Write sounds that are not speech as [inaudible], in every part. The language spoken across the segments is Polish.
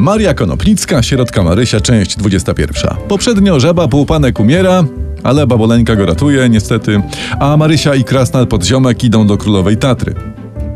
Maria Konopnicka, sierotka Marysia, część 21. Poprzednio żaba półpanek umiera, ale baboleńka go ratuje, niestety, a Marysia i Krasnal Podziomek idą do Królowej Tatry.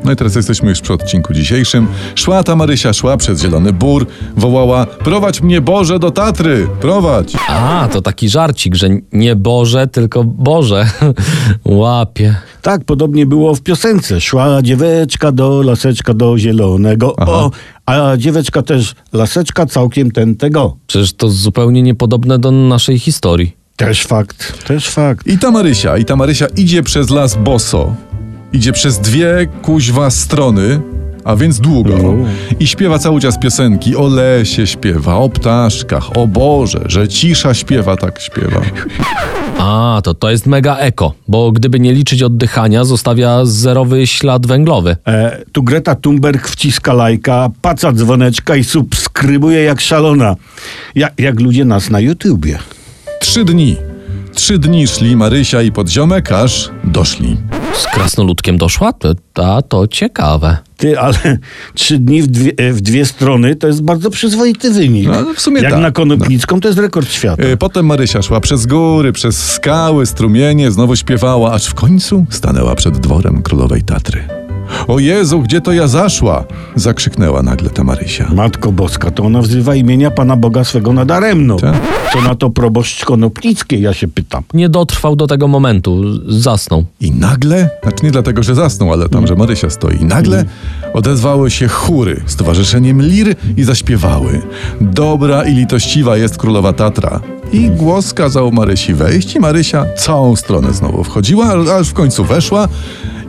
No i teraz jesteśmy już przy odcinku dzisiejszym. Szła ta Marysia, szła przez zielony bór, wołała prowadź mnie Boże do Tatry, prowadź. A, to taki żarcik, że nie Boże, tylko Boże. [laughs] Łapie. Tak, podobnie było w piosence. Szła dzieweczka do laseczka do zielonego. O, a dzieweczka też laseczka całkiem ten tego. Przecież to zupełnie niepodobne do naszej historii. Też fakt, też fakt. I ta Marysia, i ta Marysia idzie przez las boso. Idzie przez dwie kuźwa strony, a więc długo. No. I śpiewa cały czas piosenki. O lesie śpiewa, o ptaszkach, o Boże, że cisza śpiewa, tak śpiewa. A, to to jest mega eko, bo gdyby nie liczyć oddychania, zostawia zerowy ślad węglowy. E, tu Greta Thunberg wciska lajka, paca dzwoneczka i subskrybuje jak szalona. Ja, jak ludzie nas na YouTubie. Trzy dni. Trzy dni szli Marysia i podziomek, aż doszli. Z krasnoludkiem doszła? To, a, to ciekawe. Ty, ale [laughs] trzy dni w dwie, w dwie strony to jest bardzo przyzwoity wynik. No, w sumie Jak tak. na Konopnicką to jest rekord świata. E, Potem Marysia szła przez góry, przez skały, strumienie, znowu śpiewała, aż w końcu stanęła przed dworem królowej Tatry. O Jezu, gdzie to ja zaszła? zakrzyknęła nagle ta Marysia. Matko Boska, to ona wzywa imienia Pana Boga swego nadaremno. Tak. To na to proboszcz Konopnickie, ja się pytam. Nie dotrwał do tego momentu, zasnął. I nagle, znaczy nie dlatego, że zasnął, ale tam, że Marysia stoi. I nagle odezwały się chóry z towarzyszeniem lir i zaśpiewały. Dobra i litościwa jest królowa Tatra. I głos kazał Marysi wejść i Marysia całą stronę znowu wchodziła, aż w końcu weszła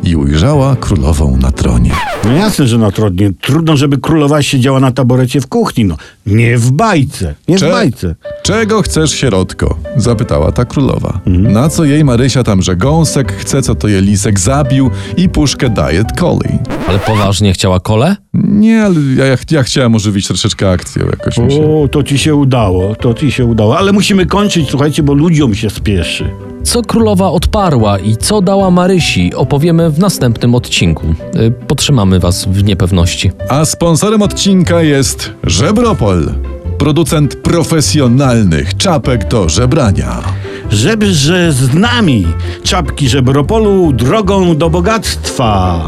i ujrzała królową na tronie. No jasne, że na trudnie. Trudno, żeby królowa siedziała na taborecie w kuchni. No, nie w bajce. Nie Cze- w bajce. Czego chcesz, sierotko? Zapytała ta królowa. Na co jej Marysia tam, że gąsek chce, co to je lisek zabił i puszkę diet coli. Ale poważnie chciała kole? Nie, ale ja, ja, ja chciałem ożywić troszeczkę akcję jakoś mi się. O, to ci się udało, to ci się udało. Ale musimy kończyć, słuchajcie, bo ludziom się spieszy. Co królowa odparła i co dała Marysi, opowiemy w następnym odcinku. Y, Potrzymamy was w niepewności. A sponsorem odcinka jest Żebropol. Producent profesjonalnych czapek do żebrania. Żebrze z nami. Czapki żebropolu drogą do bogactwa.